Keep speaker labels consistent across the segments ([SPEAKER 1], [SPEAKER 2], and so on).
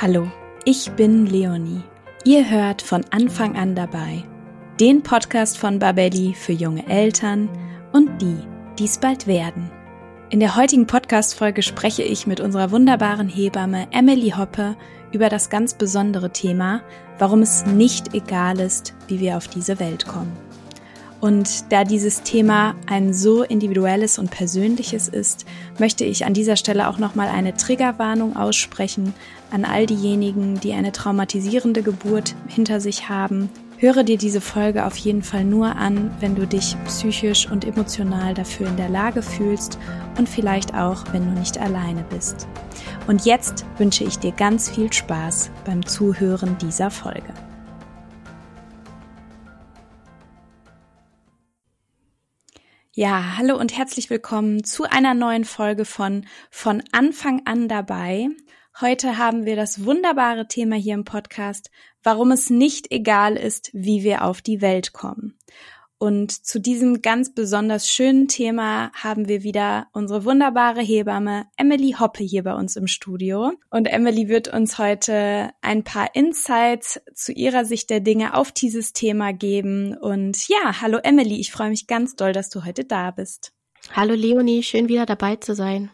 [SPEAKER 1] Hallo, ich bin Leonie. Ihr hört von Anfang an dabei den Podcast von Babelli für junge Eltern und die, die es bald werden. In der heutigen Podcast-Folge spreche ich mit unserer wunderbaren Hebamme Emily Hoppe über das ganz besondere Thema, warum es nicht egal ist, wie wir auf diese Welt kommen. Und da dieses Thema ein so individuelles und persönliches ist, möchte ich an dieser Stelle auch nochmal eine Triggerwarnung aussprechen an all diejenigen, die eine traumatisierende Geburt hinter sich haben. Höre dir diese Folge auf jeden Fall nur an, wenn du dich psychisch und emotional dafür in der Lage fühlst und vielleicht auch, wenn du nicht alleine bist. Und jetzt wünsche ich dir ganz viel Spaß beim Zuhören dieser Folge. Ja, hallo und herzlich willkommen zu einer neuen Folge von Von Anfang an dabei. Heute haben wir das wunderbare Thema hier im Podcast, warum es nicht egal ist, wie wir auf die Welt kommen. Und zu diesem ganz besonders schönen Thema haben wir wieder unsere wunderbare Hebamme Emily Hoppe hier bei uns im Studio. Und Emily wird uns heute ein paar Insights zu ihrer Sicht der Dinge auf dieses Thema geben. Und ja, hallo Emily, ich freue mich ganz doll, dass du heute da bist.
[SPEAKER 2] Hallo Leonie, schön wieder dabei zu sein.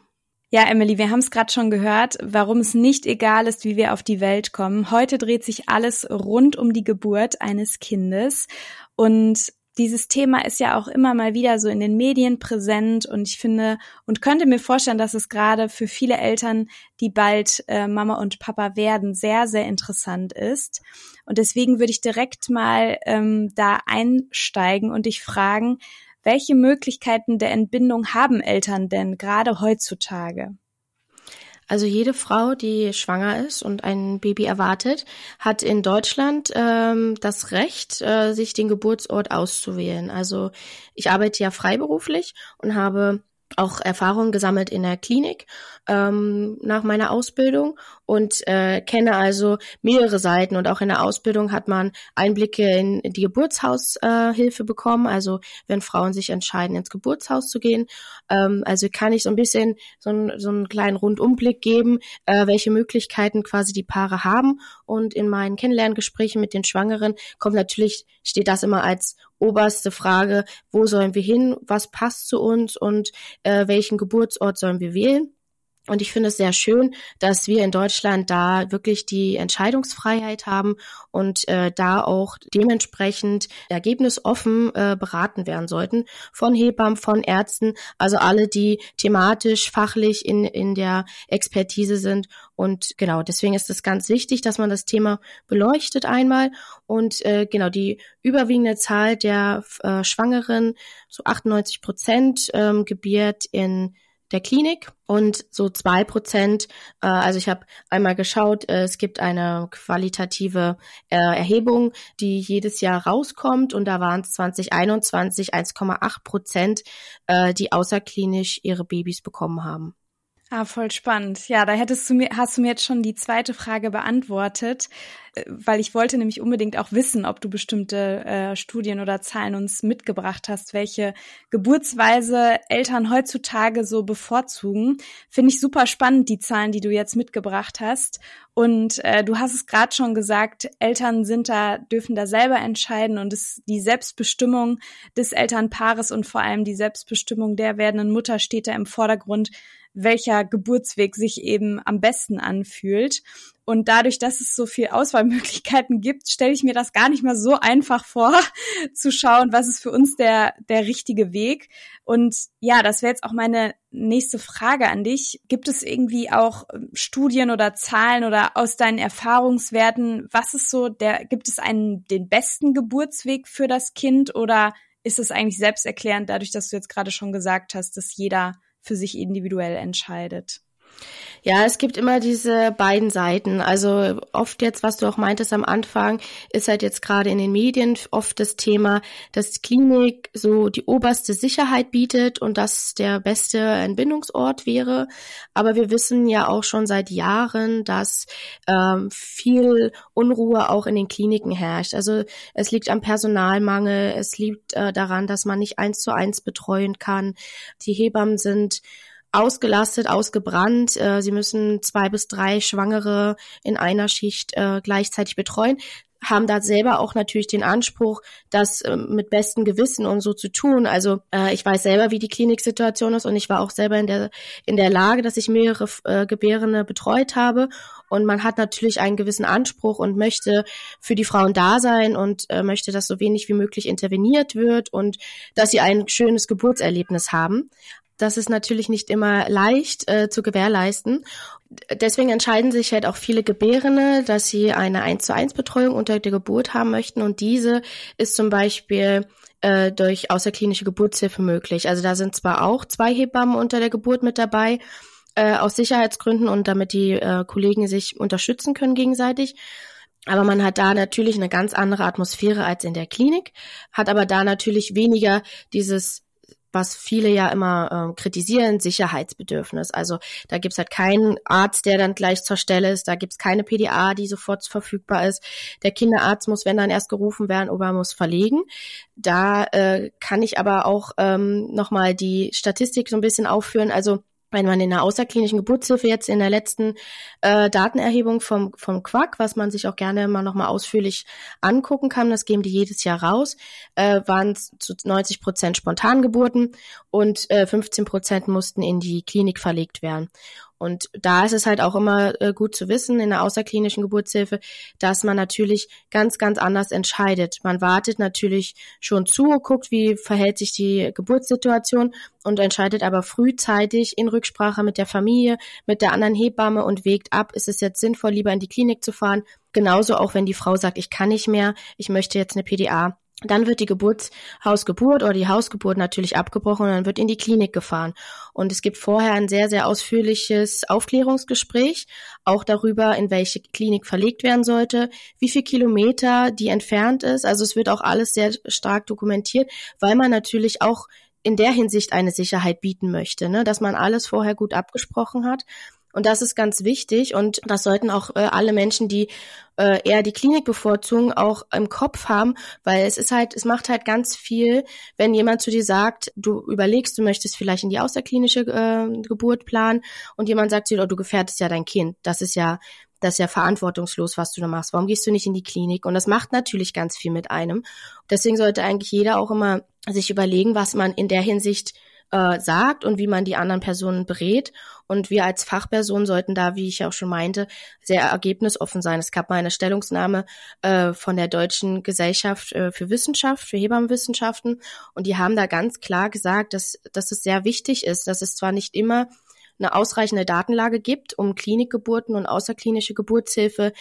[SPEAKER 1] Ja, Emily, wir haben es gerade schon gehört, warum es nicht egal ist, wie wir auf die Welt kommen. Heute dreht sich alles rund um die Geburt eines Kindes. Und dieses Thema ist ja auch immer mal wieder so in den Medien präsent und ich finde und könnte mir vorstellen, dass es gerade für viele Eltern, die bald äh, Mama und Papa werden, sehr, sehr interessant ist. Und deswegen würde ich direkt mal ähm, da einsteigen und dich fragen, welche Möglichkeiten der Entbindung haben Eltern denn gerade heutzutage?
[SPEAKER 2] Also jede Frau, die schwanger ist und ein Baby erwartet, hat in Deutschland ähm, das Recht, äh, sich den Geburtsort auszuwählen. Also ich arbeite ja freiberuflich und habe auch Erfahrungen gesammelt in der Klinik ähm, nach meiner Ausbildung und äh, kenne also mehrere Seiten und auch in der Ausbildung hat man Einblicke in die Geburtshaushilfe äh, bekommen, also wenn Frauen sich entscheiden, ins Geburtshaus zu gehen. Ähm, also kann ich so ein bisschen so, ein, so einen kleinen Rundumblick geben, äh, welche Möglichkeiten quasi die Paare haben. Und in meinen Kennenlerngesprächen mit den Schwangeren kommt natürlich, steht das immer als oberste Frage, wo sollen wir hin, was passt zu uns und äh, welchen Geburtsort sollen wir wählen. Und ich finde es sehr schön, dass wir in Deutschland da wirklich die Entscheidungsfreiheit haben und äh, da auch dementsprechend ergebnisoffen äh, beraten werden sollten von Hebammen, von Ärzten, also alle, die thematisch, fachlich in, in der Expertise sind. Und genau, deswegen ist es ganz wichtig, dass man das Thema beleuchtet einmal. Und äh, genau, die überwiegende Zahl der äh, Schwangeren, so 98 Prozent, ähm, gebiert in der Klinik und so zwei Prozent. Äh, also ich habe einmal geschaut, äh, es gibt eine qualitative äh, Erhebung, die jedes Jahr rauskommt und da waren es 2021 1,8 Prozent, äh, die außerklinisch ihre Babys bekommen haben.
[SPEAKER 1] Ah, voll spannend. Ja, da hättest du mir, hast du mir jetzt schon die zweite Frage beantwortet, äh, weil ich wollte nämlich unbedingt auch wissen, ob du bestimmte äh, Studien oder Zahlen uns mitgebracht hast, welche Geburtsweise Eltern heutzutage so bevorzugen. Finde ich super spannend, die Zahlen, die du jetzt mitgebracht hast. Und äh, du hast es gerade schon gesagt, Eltern sind da, dürfen da selber entscheiden und es, die Selbstbestimmung des Elternpaares und vor allem die Selbstbestimmung der werdenden Mutter steht da im Vordergrund welcher Geburtsweg sich eben am besten anfühlt. Und dadurch, dass es so viel Auswahlmöglichkeiten gibt, stelle ich mir das gar nicht mal so einfach vor, zu schauen, was ist für uns der, der richtige Weg. Und ja, das wäre jetzt auch meine nächste Frage an dich. Gibt es irgendwie auch ähm, Studien oder Zahlen oder aus deinen Erfahrungswerten, was ist so der, gibt es einen, den besten Geburtsweg für das Kind oder ist es eigentlich selbsterklärend dadurch, dass du jetzt gerade schon gesagt hast, dass jeder für sich individuell entscheidet.
[SPEAKER 2] Ja, es gibt immer diese beiden Seiten. Also oft jetzt, was du auch meintest am Anfang, ist halt jetzt gerade in den Medien oft das Thema, dass Klinik so die oberste Sicherheit bietet und das der beste Entbindungsort wäre. Aber wir wissen ja auch schon seit Jahren, dass ähm, viel Unruhe auch in den Kliniken herrscht. Also es liegt am Personalmangel, es liegt äh, daran, dass man nicht eins zu eins betreuen kann. Die Hebammen sind ausgelastet, ausgebrannt. Äh, sie müssen zwei bis drei Schwangere in einer Schicht äh, gleichzeitig betreuen haben da selber auch natürlich den Anspruch, das äh, mit bestem Gewissen und so zu tun. Also äh, ich weiß selber, wie die Kliniksituation ist und ich war auch selber in der in der Lage, dass ich mehrere äh, Gebärende betreut habe und man hat natürlich einen gewissen Anspruch und möchte für die Frauen da sein und äh, möchte, dass so wenig wie möglich interveniert wird und dass sie ein schönes Geburtserlebnis haben. Das ist natürlich nicht immer leicht äh, zu gewährleisten. Deswegen entscheiden sich halt auch viele Gebärende, dass sie eine 1 zu 1 Betreuung unter der Geburt haben möchten und diese ist zum Beispiel äh, durch außerklinische Geburtshilfe möglich. Also da sind zwar auch zwei Hebammen unter der Geburt mit dabei, äh, aus Sicherheitsgründen und damit die äh, Kollegen sich unterstützen können gegenseitig. Aber man hat da natürlich eine ganz andere Atmosphäre als in der Klinik, hat aber da natürlich weniger dieses was viele ja immer äh, kritisieren, Sicherheitsbedürfnis. Also da gibt's halt keinen Arzt, der dann gleich zur Stelle ist, da gibt's keine PDA, die sofort verfügbar ist. Der Kinderarzt muss, wenn dann erst gerufen werden, oder muss verlegen. Da äh, kann ich aber auch ähm, nochmal die Statistik so ein bisschen aufführen. Also wenn man in der außerklinischen Geburtshilfe jetzt in der letzten äh, Datenerhebung vom, vom Quack, was man sich auch gerne mal nochmal ausführlich angucken kann, das geben die jedes Jahr raus, äh, waren zu 90 Prozent Spontangeburten und äh, 15 Prozent mussten in die Klinik verlegt werden. Und da ist es halt auch immer äh, gut zu wissen in der außerklinischen Geburtshilfe, dass man natürlich ganz, ganz anders entscheidet. Man wartet natürlich schon zu, guckt, wie verhält sich die Geburtssituation und entscheidet aber frühzeitig in Rücksprache mit der Familie, mit der anderen Hebamme und wägt ab, ist es jetzt sinnvoll, lieber in die Klinik zu fahren. Genauso auch, wenn die Frau sagt, ich kann nicht mehr, ich möchte jetzt eine PDA dann wird die Geburtshausgeburt oder die Hausgeburt natürlich abgebrochen und dann wird in die Klinik gefahren. Und es gibt vorher ein sehr, sehr ausführliches Aufklärungsgespräch, auch darüber, in welche Klinik verlegt werden sollte, wie viel Kilometer die entfernt ist. Also es wird auch alles sehr stark dokumentiert, weil man natürlich auch in der Hinsicht eine Sicherheit bieten möchte, ne? dass man alles vorher gut abgesprochen hat. Und das ist ganz wichtig und das sollten auch äh, alle Menschen, die äh, eher die Klinik bevorzugen, auch im Kopf haben, weil es ist halt, es macht halt ganz viel, wenn jemand zu dir sagt, du überlegst, du möchtest vielleicht in die außerklinische äh, Geburt planen und jemand sagt dir, oh, du gefährdest ja dein Kind. Das ist ja, das ist ja verantwortungslos, was du da machst. Warum gehst du nicht in die Klinik? Und das macht natürlich ganz viel mit einem. Deswegen sollte eigentlich jeder auch immer sich überlegen, was man in der Hinsicht äh, sagt und wie man die anderen Personen berät. Und wir als Fachperson sollten da, wie ich auch schon meinte, sehr ergebnisoffen sein. Es gab mal eine Stellungnahme äh, von der Deutschen Gesellschaft äh, für Wissenschaft, für Hebammenwissenschaften. Und die haben da ganz klar gesagt, dass, dass es sehr wichtig ist, dass es zwar nicht immer eine ausreichende Datenlage gibt, um Klinikgeburten und außerklinische Geburtshilfe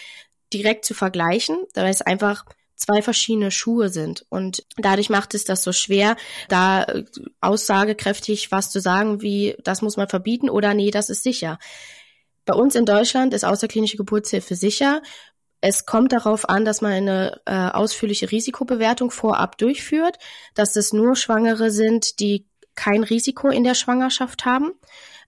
[SPEAKER 2] direkt zu vergleichen, da es einfach zwei verschiedene Schuhe sind. Und dadurch macht es das so schwer, da äh, aussagekräftig was zu sagen, wie das muss man verbieten oder nee, das ist sicher. Bei uns in Deutschland ist außerklinische Geburtshilfe sicher. Es kommt darauf an, dass man eine äh, ausführliche Risikobewertung vorab durchführt, dass es nur Schwangere sind, die kein Risiko in der Schwangerschaft haben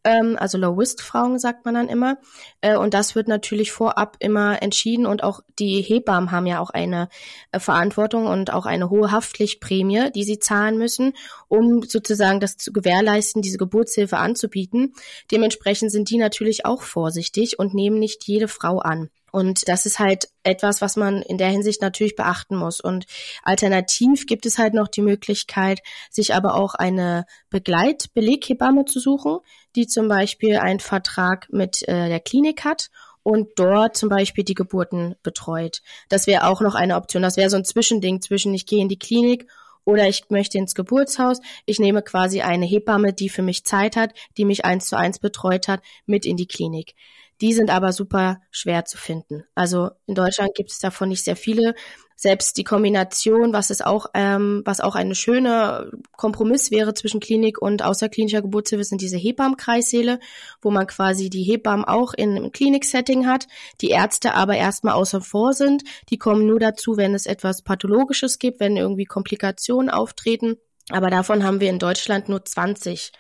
[SPEAKER 2] ähm, also Low-Risk-Frauen sagt man dann immer. Äh, und das wird natürlich vorab immer entschieden und auch die Hebammen haben ja auch eine äh, Verantwortung und auch eine hohe Haftpflichtprämie, die sie zahlen müssen, um sozusagen das zu gewährleisten, diese Geburtshilfe anzubieten. Dementsprechend sind die natürlich auch vorsichtig und nehmen nicht jede Frau an. Und das ist halt etwas, was man in der Hinsicht natürlich beachten muss. Und alternativ gibt es halt noch die Möglichkeit, sich aber auch eine Begleitbeleghebamme zu suchen, die zum Beispiel einen Vertrag mit äh, der Klinik hat und dort zum Beispiel die Geburten betreut. Das wäre auch noch eine Option. Das wäre so ein Zwischending zwischen ich gehe in die Klinik oder ich möchte ins Geburtshaus. Ich nehme quasi eine Hebamme, die für mich Zeit hat, die mich eins zu eins betreut hat, mit in die Klinik. Die sind aber super schwer zu finden. Also in Deutschland gibt es davon nicht sehr viele. Selbst die Kombination, was es auch, ähm, was auch eine schöne Kompromiss wäre zwischen Klinik und außerklinischer Geburtshilfe, sind diese Hebammenkreissäle, wo man quasi die Hebammen auch in einem Kliniksetting hat, die Ärzte aber erstmal außer vor sind. Die kommen nur dazu, wenn es etwas Pathologisches gibt, wenn irgendwie Komplikationen auftreten. Aber davon haben wir in Deutschland nur 20.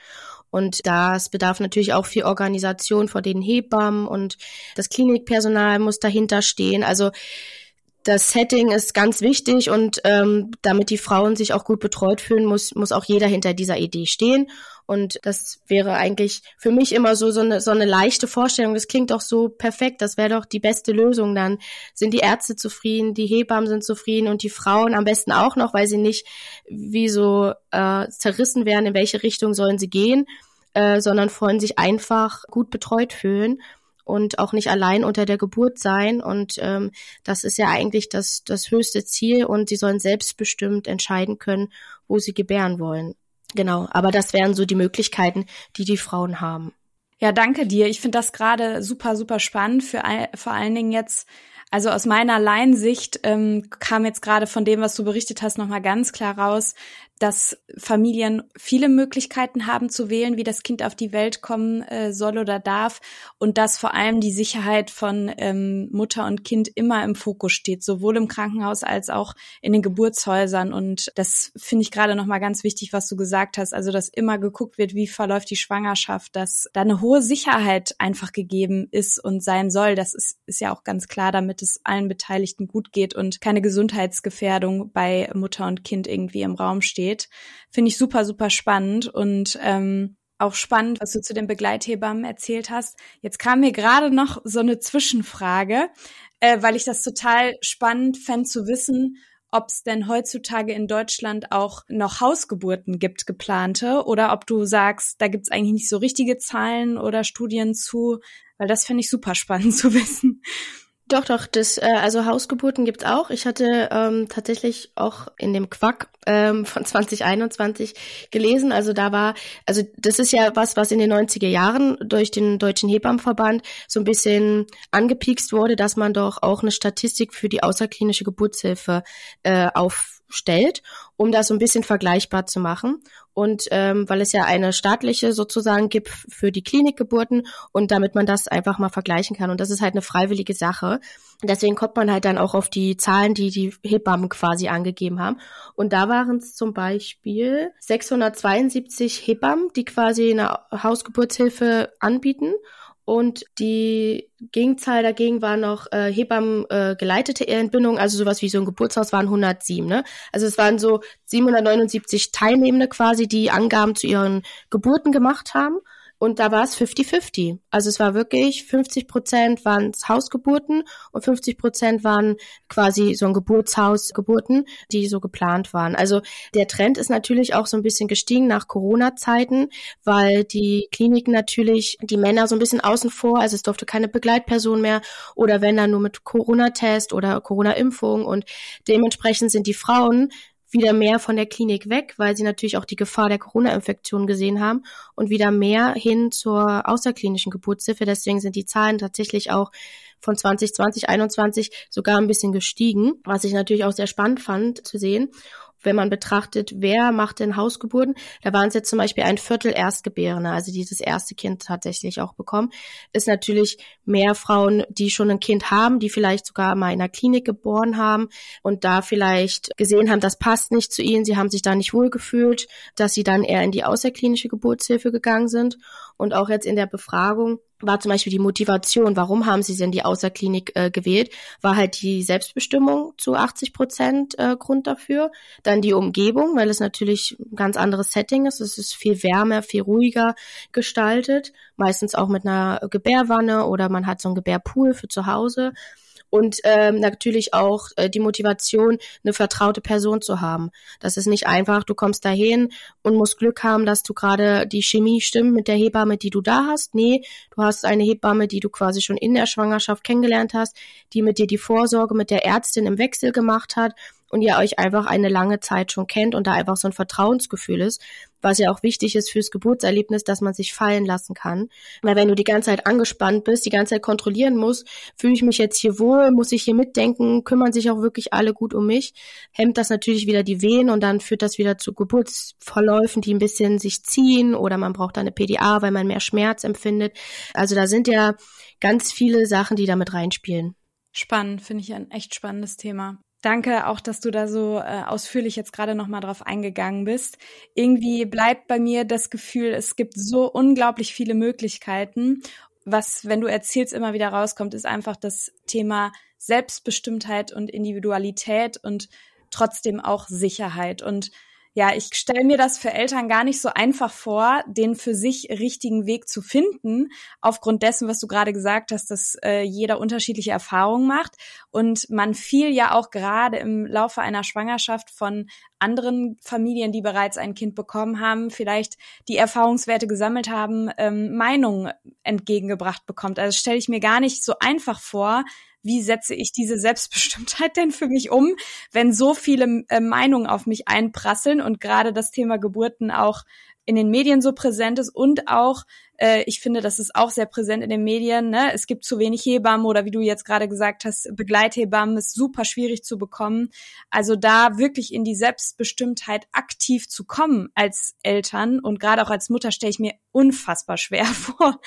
[SPEAKER 2] Und das bedarf natürlich auch viel Organisation vor den Hebammen und das Klinikpersonal muss dahinter stehen. Also das Setting ist ganz wichtig und ähm, damit die Frauen sich auch gut betreut fühlen, muss, muss auch jeder hinter dieser Idee stehen. Und das wäre eigentlich für mich immer so, so eine, so eine leichte Vorstellung. Das klingt doch so perfekt. Das wäre doch die beste Lösung. Dann sind die Ärzte zufrieden, die Hebammen sind zufrieden und die Frauen am besten auch noch, weil sie nicht wie so äh, zerrissen werden, in welche Richtung sollen sie gehen, äh, sondern wollen sich einfach gut betreut fühlen und auch nicht allein unter der Geburt sein. Und ähm, das ist ja eigentlich das, das höchste Ziel und sie sollen selbstbestimmt entscheiden können, wo sie gebären wollen. Genau, aber das wären so die Möglichkeiten, die die Frauen haben.
[SPEAKER 1] Ja, danke dir. Ich finde das gerade super, super spannend, für vor allen Dingen jetzt also aus meiner Laiensicht ähm, kam jetzt gerade von dem, was du berichtet hast, nochmal ganz klar raus, dass Familien viele Möglichkeiten haben zu wählen, wie das Kind auf die Welt kommen äh, soll oder darf und dass vor allem die Sicherheit von ähm, Mutter und Kind immer im Fokus steht, sowohl im Krankenhaus als auch in den Geburtshäusern. Und das finde ich gerade nochmal ganz wichtig, was du gesagt hast. Also, dass immer geguckt wird, wie verläuft die Schwangerschaft, dass da eine hohe Sicherheit einfach gegeben ist und sein soll. Das ist, ist ja auch ganz klar, damit es allen Beteiligten gut geht und keine Gesundheitsgefährdung bei Mutter und Kind irgendwie im Raum steht geht. Finde ich super, super spannend und ähm, auch spannend, was du zu den Begleithebammen erzählt hast. Jetzt kam mir gerade noch so eine Zwischenfrage, äh, weil ich das total spannend fände zu wissen, ob es denn heutzutage in Deutschland auch noch Hausgeburten gibt, geplante, oder ob du sagst, da gibt es eigentlich nicht so richtige Zahlen oder Studien zu, weil das fände ich super spannend zu wissen.
[SPEAKER 2] Doch, doch, das, äh, also Hausgeburten gibt's auch. Ich hatte ähm, tatsächlich auch in dem Quack ähm, von 2021 gelesen. Also da war, also das ist ja was, was in den 90er Jahren durch den Deutschen Hebammenverband so ein bisschen angepiekst wurde, dass man doch auch eine Statistik für die außerklinische Geburtshilfe äh, aufstellt, um das so ein bisschen vergleichbar zu machen. Und ähm, weil es ja eine staatliche sozusagen gibt für die Klinikgeburten und damit man das einfach mal vergleichen kann. Und das ist halt eine freiwillige Sache. Deswegen kommt man halt dann auch auf die Zahlen, die die Hebammen quasi angegeben haben. Und da waren es zum Beispiel 672 Hebammen, die quasi eine Hausgeburtshilfe anbieten. Und die Gegenzahl dagegen war noch äh, Hebammen äh, geleitete Entbindung, also sowas wie so ein Geburtshaus waren 107. Ne? Also es waren so 779 Teilnehmende quasi, die Angaben zu ihren Geburten gemacht haben. Und da war es 50-50. Also es war wirklich 50 Prozent waren Hausgeburten und 50 Prozent waren quasi so ein Geburtshausgeburten, die so geplant waren. Also der Trend ist natürlich auch so ein bisschen gestiegen nach Corona-Zeiten, weil die Kliniken natürlich die Männer so ein bisschen außen vor, also es durfte keine Begleitperson mehr oder wenn dann nur mit Corona-Test oder Corona-Impfung und dementsprechend sind die Frauen wieder mehr von der Klinik weg, weil sie natürlich auch die Gefahr der Corona-Infektion gesehen haben und wieder mehr hin zur außerklinischen Geburtshilfe. Deswegen sind die Zahlen tatsächlich auch von 2020, 2021 sogar ein bisschen gestiegen, was ich natürlich auch sehr spannend fand zu sehen wenn man betrachtet, wer macht denn Hausgeburten, da waren es jetzt zum Beispiel ein Viertel Erstgebärende, also dieses erste Kind tatsächlich auch bekommen, ist natürlich mehr Frauen, die schon ein Kind haben, die vielleicht sogar mal in einer Klinik geboren haben und da vielleicht gesehen haben, das passt nicht zu ihnen, sie haben sich da nicht wohlgefühlt, dass sie dann eher in die außerklinische Geburtshilfe gegangen sind. Und auch jetzt in der Befragung war zum Beispiel die Motivation, warum haben sie denn die Außerklinik äh, gewählt, war halt die Selbstbestimmung zu 80 Prozent äh, Grund dafür. Dann die Umgebung, weil es natürlich ein ganz anderes Setting ist. Es ist viel wärmer, viel ruhiger gestaltet, meistens auch mit einer Gebärwanne oder man hat so einen Gebärpool für zu Hause und ähm, natürlich auch äh, die Motivation, eine vertraute Person zu haben. Das ist nicht einfach, du kommst dahin und musst Glück haben, dass du gerade die Chemie stimmt mit der Hebamme, die du da hast. Nee, du hast eine Hebamme, die du quasi schon in der Schwangerschaft kennengelernt hast, die mit dir die Vorsorge mit der Ärztin im Wechsel gemacht hat und ihr euch einfach eine lange Zeit schon kennt und da einfach so ein Vertrauensgefühl ist, was ja auch wichtig ist fürs Geburtserlebnis, dass man sich fallen lassen kann. Weil wenn du die ganze Zeit angespannt bist, die ganze Zeit kontrollieren musst, fühle ich mich jetzt hier wohl, muss ich hier mitdenken, kümmern sich auch wirklich alle gut um mich, hemmt das natürlich wieder die Wehen und dann führt das wieder zu Geburtsverläufen, die ein bisschen sich ziehen oder man braucht dann eine PDA, weil man mehr Schmerz empfindet. Also da sind ja ganz viele Sachen, die damit reinspielen.
[SPEAKER 1] Spannend, finde ich ein echt spannendes Thema. Danke auch, dass du da so äh, ausführlich jetzt gerade nochmal drauf eingegangen bist. Irgendwie bleibt bei mir das Gefühl, es gibt so unglaublich viele Möglichkeiten was, wenn du erzählst, immer wieder rauskommt, ist einfach das Thema Selbstbestimmtheit und Individualität und trotzdem auch Sicherheit. Und ja, ich stelle mir das für Eltern gar nicht so einfach vor, den für sich richtigen Weg zu finden, aufgrund dessen, was du gerade gesagt hast, dass äh, jeder unterschiedliche Erfahrungen macht und man viel ja auch gerade im Laufe einer Schwangerschaft von anderen Familien, die bereits ein Kind bekommen haben, vielleicht die Erfahrungswerte gesammelt haben, ähm, Meinungen entgegengebracht bekommt. Also stelle ich mir gar nicht so einfach vor, wie setze ich diese Selbstbestimmtheit denn für mich um, wenn so viele äh, Meinungen auf mich einprasseln und gerade das Thema Geburten auch in den Medien so präsent ist und auch, äh, ich finde, das ist auch sehr präsent in den Medien, ne? es gibt zu wenig Hebammen oder wie du jetzt gerade gesagt hast, Begleithebammen ist super schwierig zu bekommen. Also da wirklich in die Selbstbestimmtheit aktiv zu kommen als Eltern und gerade auch als Mutter stelle ich mir unfassbar schwer vor.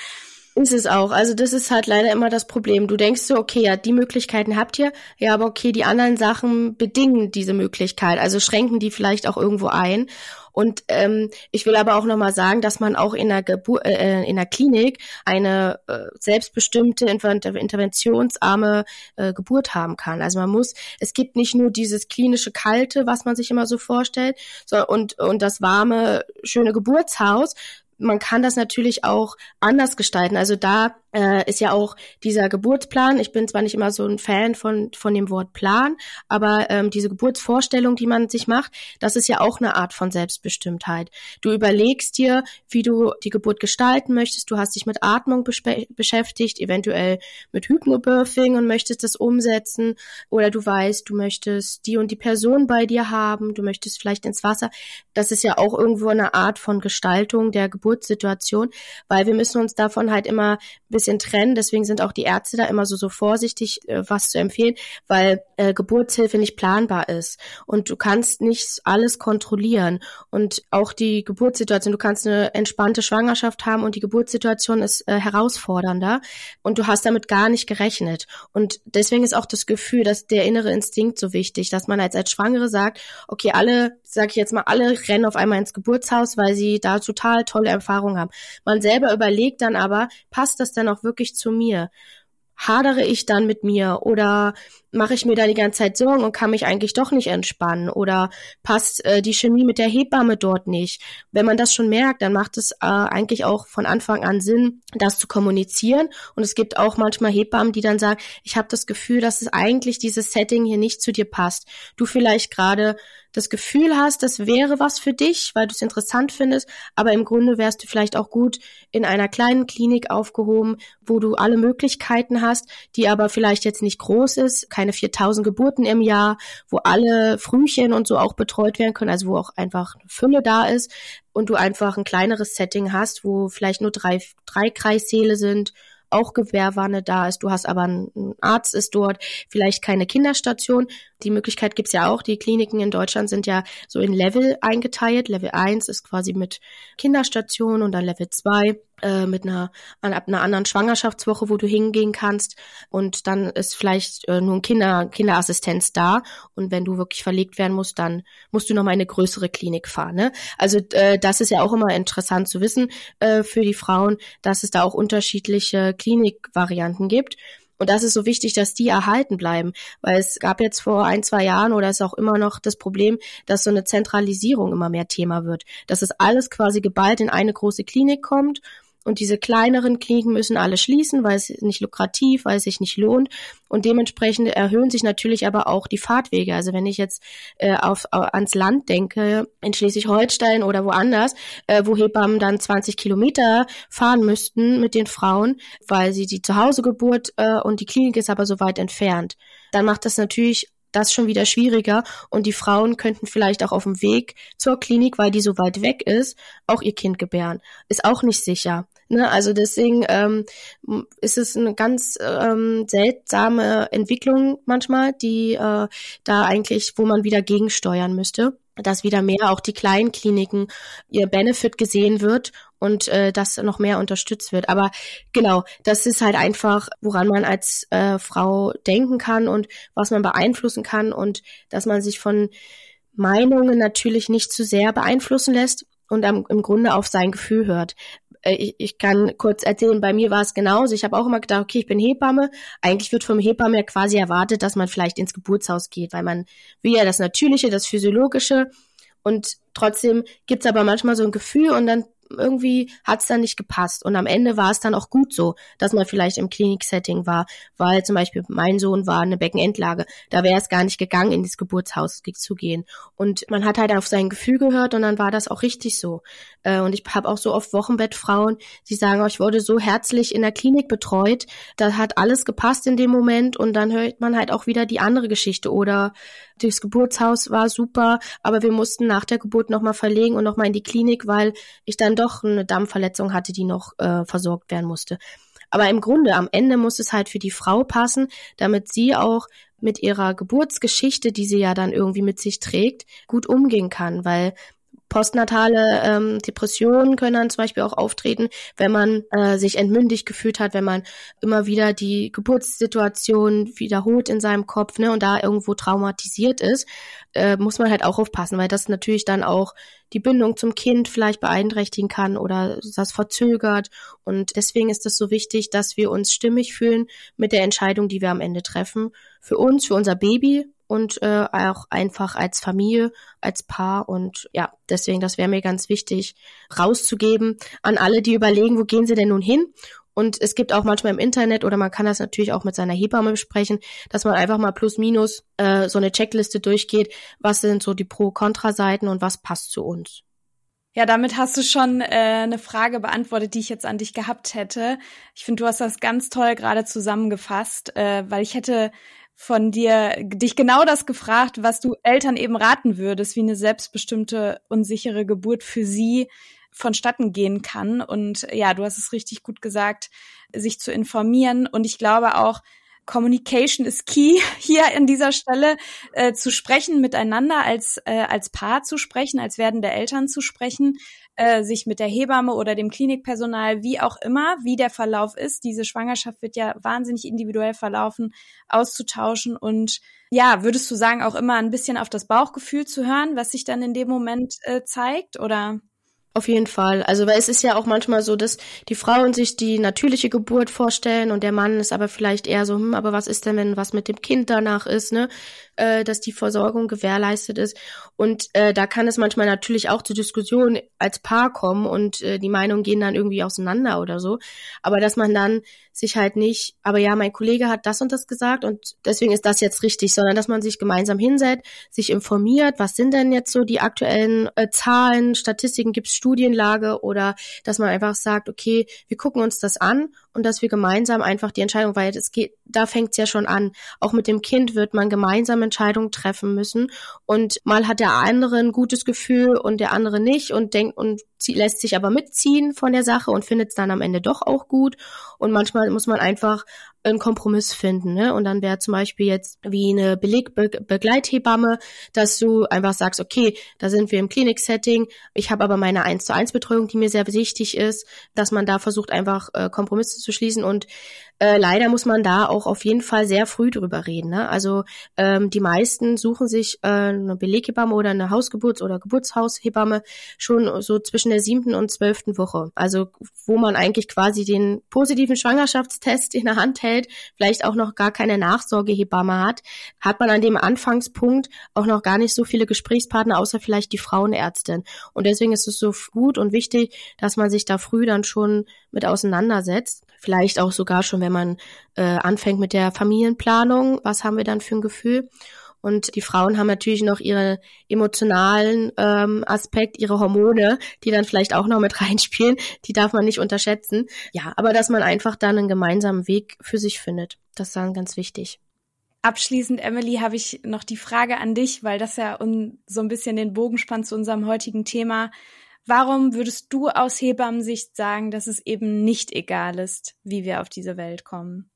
[SPEAKER 2] Ist es auch. Also das ist halt leider immer das Problem. Du denkst so, okay, ja, die Möglichkeiten habt ihr, ja, aber okay, die anderen Sachen bedingen diese Möglichkeit, also schränken die vielleicht auch irgendwo ein. Und ähm, ich will aber auch nochmal sagen, dass man auch in der, Gebur äh, in der Klinik eine äh, selbstbestimmte, interventionsarme äh, Geburt haben kann. Also man muss, es gibt nicht nur dieses klinische Kalte, was man sich immer so vorstellt, so, und, und das warme, schöne Geburtshaus, man kann das natürlich auch anders gestalten. Also da äh, ist ja auch dieser Geburtsplan. Ich bin zwar nicht immer so ein Fan von, von dem Wort Plan, aber ähm, diese Geburtsvorstellung, die man sich macht, das ist ja auch eine Art von Selbstbestimmtheit. Du überlegst dir, wie du die Geburt gestalten möchtest. Du hast dich mit Atmung beschäftigt, eventuell mit Hypnobirthing und möchtest das umsetzen. Oder du weißt, du möchtest die und die Person bei dir haben. Du möchtest vielleicht ins Wasser. Das ist ja auch irgendwo eine Art von Gestaltung der Geburtssituation, weil wir müssen uns davon halt immer bis bisschen trennen. Deswegen sind auch die Ärzte da immer so, so vorsichtig, äh, was zu empfehlen, weil äh, Geburtshilfe nicht planbar ist. Und du kannst nicht alles kontrollieren. Und auch die Geburtssituation, du kannst eine entspannte Schwangerschaft haben und die Geburtssituation ist äh, herausfordernder und du hast damit gar nicht gerechnet. Und deswegen ist auch das Gefühl, dass der innere Instinkt so wichtig, dass man als, als Schwangere sagt, okay, alle, sag ich jetzt mal, alle rennen auf einmal ins Geburtshaus, weil sie da total tolle Erfahrungen haben. Man selber überlegt dann aber, passt das denn auch wirklich zu mir? hadere ich dann mit mir oder mache ich mir da die ganze Zeit Sorgen und kann mich eigentlich doch nicht entspannen oder passt äh, die Chemie mit der Hebamme dort nicht. Wenn man das schon merkt, dann macht es äh, eigentlich auch von Anfang an Sinn, das zu kommunizieren und es gibt auch manchmal Hebammen, die dann sagen, ich habe das Gefühl, dass es eigentlich dieses Setting hier nicht zu dir passt. Du vielleicht gerade das Gefühl hast, das wäre was für dich, weil du es interessant findest, aber im Grunde wärst du vielleicht auch gut in einer kleinen Klinik aufgehoben, wo du alle Möglichkeiten hast, die aber vielleicht jetzt nicht groß ist, keine 4000 Geburten im Jahr, wo alle Frühchen und so auch betreut werden können, also wo auch einfach Fülle da ist und du einfach ein kleineres Setting hast, wo vielleicht nur drei, drei Kreissäle sind auch Gewehrwanne da ist, du hast aber einen Arzt ist dort, vielleicht keine Kinderstation. Die Möglichkeit gibt's ja auch. Die Kliniken in Deutschland sind ja so in Level eingeteilt. Level 1 ist quasi mit Kinderstation und dann Level 2 äh, mit einer, ab einer anderen Schwangerschaftswoche, wo du hingehen kannst. Und dann ist vielleicht äh, nur ein Kinder, Kinderassistenz da. Und wenn du wirklich verlegt werden musst, dann musst du nochmal in eine größere Klinik fahren. Ne? Also äh, das ist ja auch immer interessant zu wissen äh, für die Frauen, dass es da auch unterschiedliche Klinikvarianten gibt. Und das ist so wichtig, dass die erhalten bleiben, weil es gab jetzt vor ein, zwei Jahren oder ist auch immer noch das Problem, dass so eine Zentralisierung immer mehr Thema wird, dass es alles quasi geballt in eine große Klinik kommt und diese kleineren Kliniken müssen alle schließen, weil es nicht lukrativ, weil es sich nicht lohnt. Und dementsprechend erhöhen sich natürlich aber auch die Fahrtwege. Also wenn ich jetzt äh, auf, ans Land denke, in Schleswig-Holstein oder woanders, äh, wo Hebammen dann 20 Kilometer fahren müssten mit den Frauen, weil sie die Zuhausegeburt äh, und die Klinik ist aber so weit entfernt, dann macht das natürlich das schon wieder schwieriger und die Frauen könnten vielleicht auch auf dem Weg zur Klinik, weil die so weit weg ist, auch ihr Kind gebären. Ist auch nicht sicher. Ne? Also deswegen ähm, ist es eine ganz ähm, seltsame Entwicklung manchmal, die äh, da eigentlich, wo man wieder gegensteuern müsste dass wieder mehr auch die kleinen Kliniken ihr Benefit gesehen wird und äh, das noch mehr unterstützt wird. Aber genau, das ist halt einfach, woran man als äh, Frau denken kann und was man beeinflussen kann und dass man sich von Meinungen natürlich nicht zu sehr beeinflussen lässt und am, im Grunde auf sein Gefühl hört ich, ich kann kurz erzählen, bei mir war es genauso. Ich habe auch immer gedacht, okay, ich bin Hebamme. Eigentlich wird vom Hebamme ja quasi erwartet, dass man vielleicht ins Geburtshaus geht, weil man will ja das Natürliche, das Physiologische. Und trotzdem gibt's aber manchmal so ein Gefühl und dann irgendwie hat's dann nicht gepasst. Und am Ende war es dann auch gut so, dass man vielleicht im Kliniksetting war, weil zum Beispiel mein Sohn war eine Beckenendlage. Da wäre es gar nicht gegangen, in das Geburtshaus zu gehen. Und man hat halt auf sein Gefühl gehört und dann war das auch richtig so. Äh, und ich habe auch so oft Wochenbettfrauen, die sagen, oh, ich wurde so herzlich in der Klinik betreut, da hat alles gepasst in dem Moment. Und dann hört man halt auch wieder die andere Geschichte. Oder das Geburtshaus war super, aber wir mussten nach der Geburt nochmal verlegen und nochmal in die Klinik, weil ich dann doch eine Dammverletzung hatte, die noch äh, versorgt werden musste. Aber im Grunde, am Ende muss es halt für die Frau passen, damit sie auch mit ihrer Geburtsgeschichte, die sie ja dann irgendwie mit sich trägt, gut umgehen kann, weil Postnatale ähm, Depressionen können dann zum Beispiel auch auftreten, wenn man äh, sich entmündigt gefühlt hat, wenn man immer wieder die Geburtssituation wiederholt in seinem Kopf ne, und da irgendwo traumatisiert ist, äh, muss man halt auch aufpassen, weil das natürlich dann auch die Bindung zum Kind vielleicht beeinträchtigen kann oder das verzögert. Und deswegen ist es so wichtig, dass wir uns stimmig fühlen mit der Entscheidung, die wir am Ende treffen. Für uns, für unser Baby, und äh, auch einfach als Familie, als Paar und ja, deswegen, das wäre mir ganz wichtig, rauszugeben an alle, die überlegen, wo gehen sie denn nun hin? Und es gibt auch manchmal im Internet oder man kann das natürlich auch mit seiner Hebamme besprechen, dass man einfach mal plus minus äh, so eine Checkliste durchgeht, was sind so die Pro-Kontra-Seiten und was passt zu uns.
[SPEAKER 1] Ja, damit hast du schon äh, eine Frage beantwortet, die ich jetzt an dich gehabt hätte. Ich finde, du hast das ganz toll gerade zusammengefasst, äh, weil ich hätte von dir dich genau das gefragt, was du Eltern eben raten würdest, wie eine selbstbestimmte und sichere Geburt für sie vonstatten gehen kann. Und ja, du hast es richtig gut gesagt, sich zu informieren. Und ich glaube auch, Communication ist key hier an dieser Stelle, äh, zu sprechen miteinander als, äh, als Paar zu sprechen, als werdende Eltern zu sprechen, äh, sich mit der Hebamme oder dem Klinikpersonal, wie auch immer, wie der Verlauf ist. Diese Schwangerschaft wird ja wahnsinnig individuell verlaufen, auszutauschen und ja, würdest du sagen, auch immer ein bisschen auf das Bauchgefühl zu hören, was sich dann in dem Moment äh, zeigt oder?
[SPEAKER 2] Auf jeden Fall. Also, weil es ist ja auch manchmal so, dass die Frauen sich die natürliche Geburt vorstellen und der Mann ist aber vielleicht eher so, hm, aber was ist denn, wenn was mit dem Kind danach ist, ne? Äh, dass die Versorgung gewährleistet ist. Und äh, da kann es manchmal natürlich auch zu Diskussionen als Paar kommen und äh, die Meinungen gehen dann irgendwie auseinander oder so. Aber dass man dann sich halt nicht, aber ja, mein Kollege hat das und das gesagt und deswegen ist das jetzt richtig, sondern dass man sich gemeinsam hinsetzt, sich informiert, was sind denn jetzt so die aktuellen äh, Zahlen, Statistiken, gibt es Studienlage oder dass man einfach sagt, okay, wir gucken uns das an und dass wir gemeinsam einfach die Entscheidung, weil es geht, da fängt es ja schon an. Auch mit dem Kind wird man gemeinsam Entscheidungen treffen müssen und mal hat der andere ein gutes Gefühl und der andere nicht und denkt und lässt sich aber mitziehen von der Sache und findet es dann am Ende doch auch gut. Und manchmal muss man einfach einen Kompromiss finden. Ne? Und dann wäre zum Beispiel jetzt wie eine Beleg-Begleithebamme, dass du einfach sagst, okay, da sind wir im Klinik-Setting, ich habe aber meine 1 zu 1 Betreuung, die mir sehr wichtig ist, dass man da versucht, einfach äh, Kompromisse zu schließen und äh, leider muss man da auch auf jeden Fall sehr früh drüber reden. Ne? Also ähm, die meisten suchen sich äh, eine Beleghebamme oder eine Hausgeburts- oder Geburtshaushebamme schon so zwischen der siebten und zwölften Woche. Also wo man eigentlich quasi den positiven Schwangerschaftstest in der Hand hält, vielleicht auch noch gar keine Nachsorgehebamme hat, hat man an dem Anfangspunkt auch noch gar nicht so viele Gesprächspartner, außer vielleicht die Frauenärztin. Und deswegen ist es so gut und wichtig, dass man sich da früh dann schon mit auseinandersetzt. Vielleicht auch sogar schon, wenn man äh, anfängt mit der Familienplanung. Was haben wir dann für ein Gefühl? Und die Frauen haben natürlich noch ihre emotionalen ähm, Aspekt, ihre Hormone, die dann vielleicht auch noch mit reinspielen. Die darf man nicht unterschätzen. Ja, aber dass man einfach dann einen gemeinsamen Weg für sich findet. Das ist dann ganz wichtig.
[SPEAKER 1] Abschließend, Emily, habe ich noch die Frage an dich, weil das ja so ein bisschen den Bogen spannt zu unserem heutigen Thema. Warum würdest du aus Hebammensicht sagen, dass es eben nicht egal ist, wie wir auf diese Welt kommen?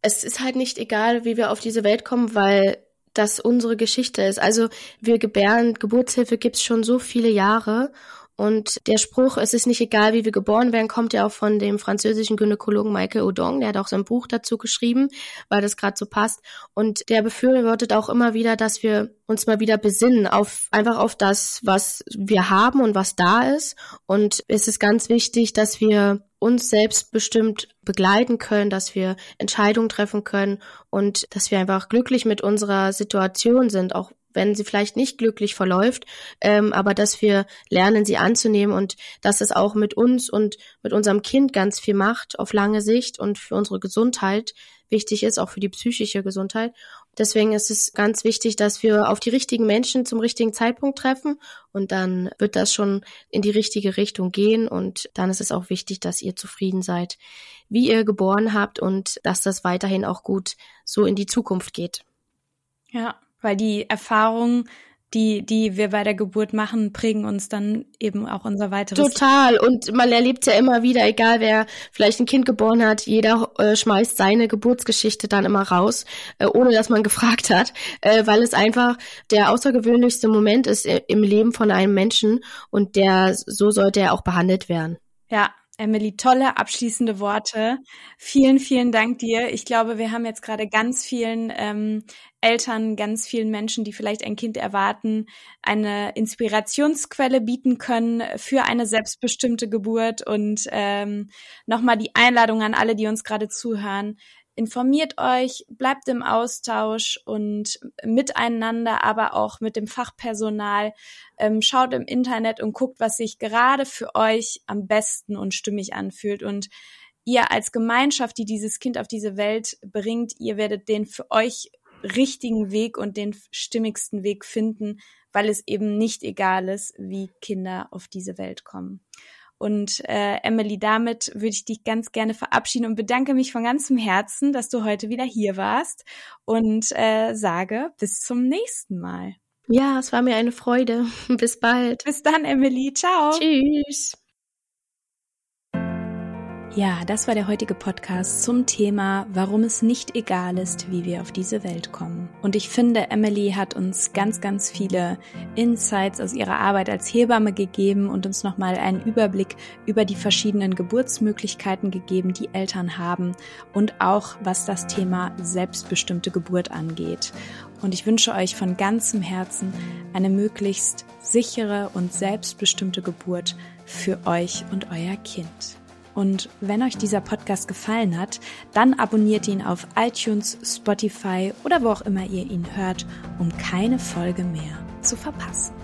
[SPEAKER 2] Es ist halt nicht egal, wie wir auf diese Welt kommen, weil das unsere Geschichte ist. Also wir gebären, Geburtshilfe gibt's schon so viele Jahre Und der Spruch, es ist nicht egal, wie wir geboren werden, kommt ja auch von dem französischen Gynäkologen Michael Odong. Der hat auch sein Buch dazu geschrieben, weil das gerade so passt. Und der befürwortet auch immer wieder, dass wir uns mal wieder besinnen auf einfach auf das, was wir haben und was da ist. Und es ist ganz wichtig, dass wir uns selbstbestimmt begleiten können, dass wir Entscheidungen treffen können und dass wir einfach glücklich mit unserer Situation sind, auch wenn sie vielleicht nicht glücklich verläuft, ähm, aber dass wir lernen, sie anzunehmen und dass es auch mit uns und mit unserem Kind ganz viel macht auf lange Sicht und für unsere Gesundheit wichtig ist, auch für die psychische Gesundheit. Deswegen ist es ganz wichtig, dass wir auf die richtigen Menschen zum richtigen Zeitpunkt treffen und dann wird das schon in die richtige Richtung gehen und dann ist es auch wichtig, dass ihr zufrieden seid, wie ihr geboren habt und dass das weiterhin auch gut so in die Zukunft geht.
[SPEAKER 1] Ja, weil die Erfahrung, die, die wir bei der Geburt machen, prägen uns dann eben auch unser weiteres.
[SPEAKER 2] Total. Und man erlebt ja immer wieder, egal wer vielleicht ein Kind geboren hat, jeder äh, schmeißt seine Geburtsgeschichte dann immer raus, äh, ohne dass man gefragt hat, äh, weil es einfach der außergewöhnlichste Moment ist äh, im Leben von einem Menschen und der, so sollte er auch behandelt werden.
[SPEAKER 1] Ja, Emily, tolle abschließende Worte. Vielen, vielen Dank dir. Ich glaube, wir haben jetzt gerade ganz vielen ähm, Eltern, ganz vielen Menschen, die vielleicht ein Kind erwarten, eine Inspirationsquelle bieten können für eine selbstbestimmte Geburt und ähm, nochmal die Einladung an alle, die uns gerade zuhören informiert euch, bleibt im Austausch und miteinander, aber auch mit dem Fachpersonal. Ähm, schaut im Internet und guckt, was sich gerade für euch am besten und stimmig anfühlt. Und ihr als Gemeinschaft, die dieses Kind auf diese Welt bringt, ihr werdet den für euch richtigen Weg und den stimmigsten Weg finden, weil es eben nicht egal ist, wie Kinder auf diese Welt kommen. Und äh, Emily, damit würde ich dich ganz gerne verabschieden und bedanke mich von ganzem Herzen, dass du heute wieder hier warst und äh, sage bis zum nächsten Mal.
[SPEAKER 2] Ja, es war mir eine Freude. Bis bald.
[SPEAKER 1] Bis dann, Emily. Ciao.
[SPEAKER 2] Tschüss.
[SPEAKER 1] Ja, das war der heutige Podcast zum Thema, warum es nicht egal ist, wie wir auf diese Welt kommen. Und ich finde, Emily hat uns ganz, ganz viele Insights aus ihrer Arbeit als Hebamme gegeben und uns nochmal einen Überblick über die verschiedenen Geburtsmöglichkeiten gegeben, die Eltern haben und auch was das Thema selbstbestimmte Geburt angeht. Und ich wünsche euch von ganzem Herzen eine möglichst sichere und selbstbestimmte Geburt für euch und euer Kind. Und wenn euch dieser Podcast gefallen hat, dann abonniert ihn auf iTunes, Spotify oder wo auch immer ihr ihn hört, um keine Folge mehr zu verpassen.